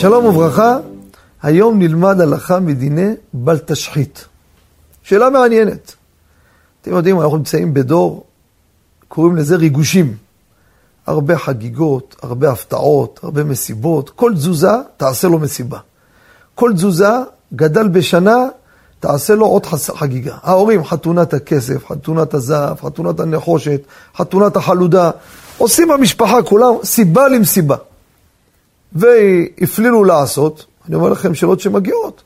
שלום וברכה, היום נלמד הלכה מדיני בל תשחית. שאלה מעניינת. אתם יודעים, אנחנו נמצאים בדור, קוראים לזה ריגושים. הרבה חגיגות, הרבה הפתעות, הרבה מסיבות. כל תזוזה, תעשה לו מסיבה. כל תזוזה, גדל בשנה, תעשה לו עוד חגיגה. ההורים, חתונת הכסף, חתונת הזהב, חתונת הנחושת, חתונת החלודה. עושים במשפחה כולם סיבה למסיבה. והפלילו לעשות, אני אומר לכם שאלות שמגיעות.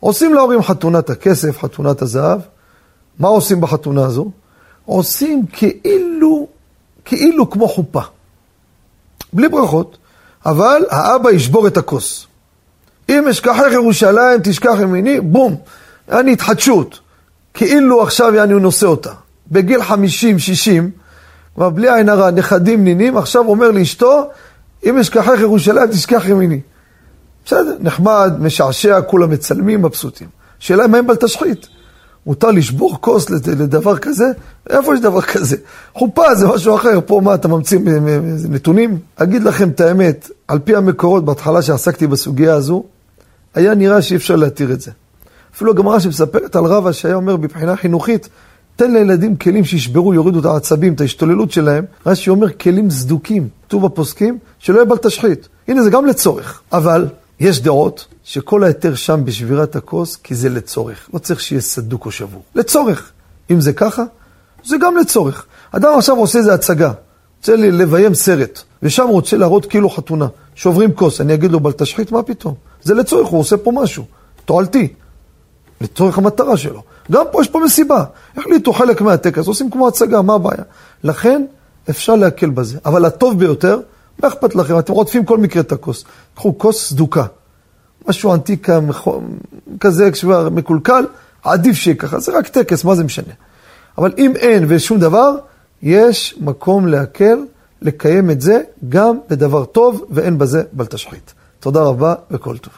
עושים להורים חתונת הכסף, חתונת הזהב. מה עושים בחתונה הזו? עושים כאילו, כאילו כמו חופה. בלי ברכות, אבל האבא ישבור את הכוס. אם אשכחך ירושלים, תשכח ימיני, בום, אני התחדשות. כאילו עכשיו יעני הוא נושא אותה. בגיל 50-60, כבר בלי עין הרע, נכדים, נינים, עכשיו אומר לאשתו, אם אשכחך ירושלים, תשכח ימיני. בסדר, נחמד, משעשע, כולם מצלמים, מבסוטים. שאלה אם הם בל תשחית. מותר לשבור כוס לדבר כזה? איפה יש דבר כזה? חופה זה משהו אחר, פה מה, אתה ממציא נתונים? אגיד לכם את האמת, על פי המקורות, בהתחלה שעסקתי בסוגיה הזו, היה נראה שאי אפשר להתיר את זה. אפילו הגמרא שמספרת על רבא שהיה אומר מבחינה חינוכית, תן לילדים כלים שישברו, יורידו את העצבים, את ההשתוללות שלהם. רש"י אומר כלים סדוקים, כתוב בפוסקים, שלא יהיה בל תשחית. הנה זה גם לצורך. אבל יש דעות שכל ההיתר שם בשבירת הכוס, כי זה לצורך. לא צריך שיהיה סדוק או שבור. לצורך. אם זה ככה, זה גם לצורך. אדם עכשיו עושה איזה הצגה, רוצה לביים סרט, ושם רוצה להראות כאילו חתונה. שוברים כוס, אני אגיד לו, בל תשחית, מה פתאום? זה לצורך, הוא עושה פה משהו. תועלתי. לצורך המטרה שלו. גם פה יש פה מסיבה. החליטו חלק מהטקס, עושים כמו הצגה, מה הבעיה? לכן, אפשר להקל בזה. אבל הטוב ביותר, מה אכפת לכם? אתם רודפים כל מקרה את הכוס. קחו כוס סדוקה. משהו ענתיקה כזה, כשכבר מקולקל, עדיף שיהיה ככה. זה רק טקס, מה זה משנה? אבל אם אין ושום דבר, יש מקום להקל, לקיים את זה גם בדבר טוב, ואין בזה בל תשחית. תודה רבה וכל טוב.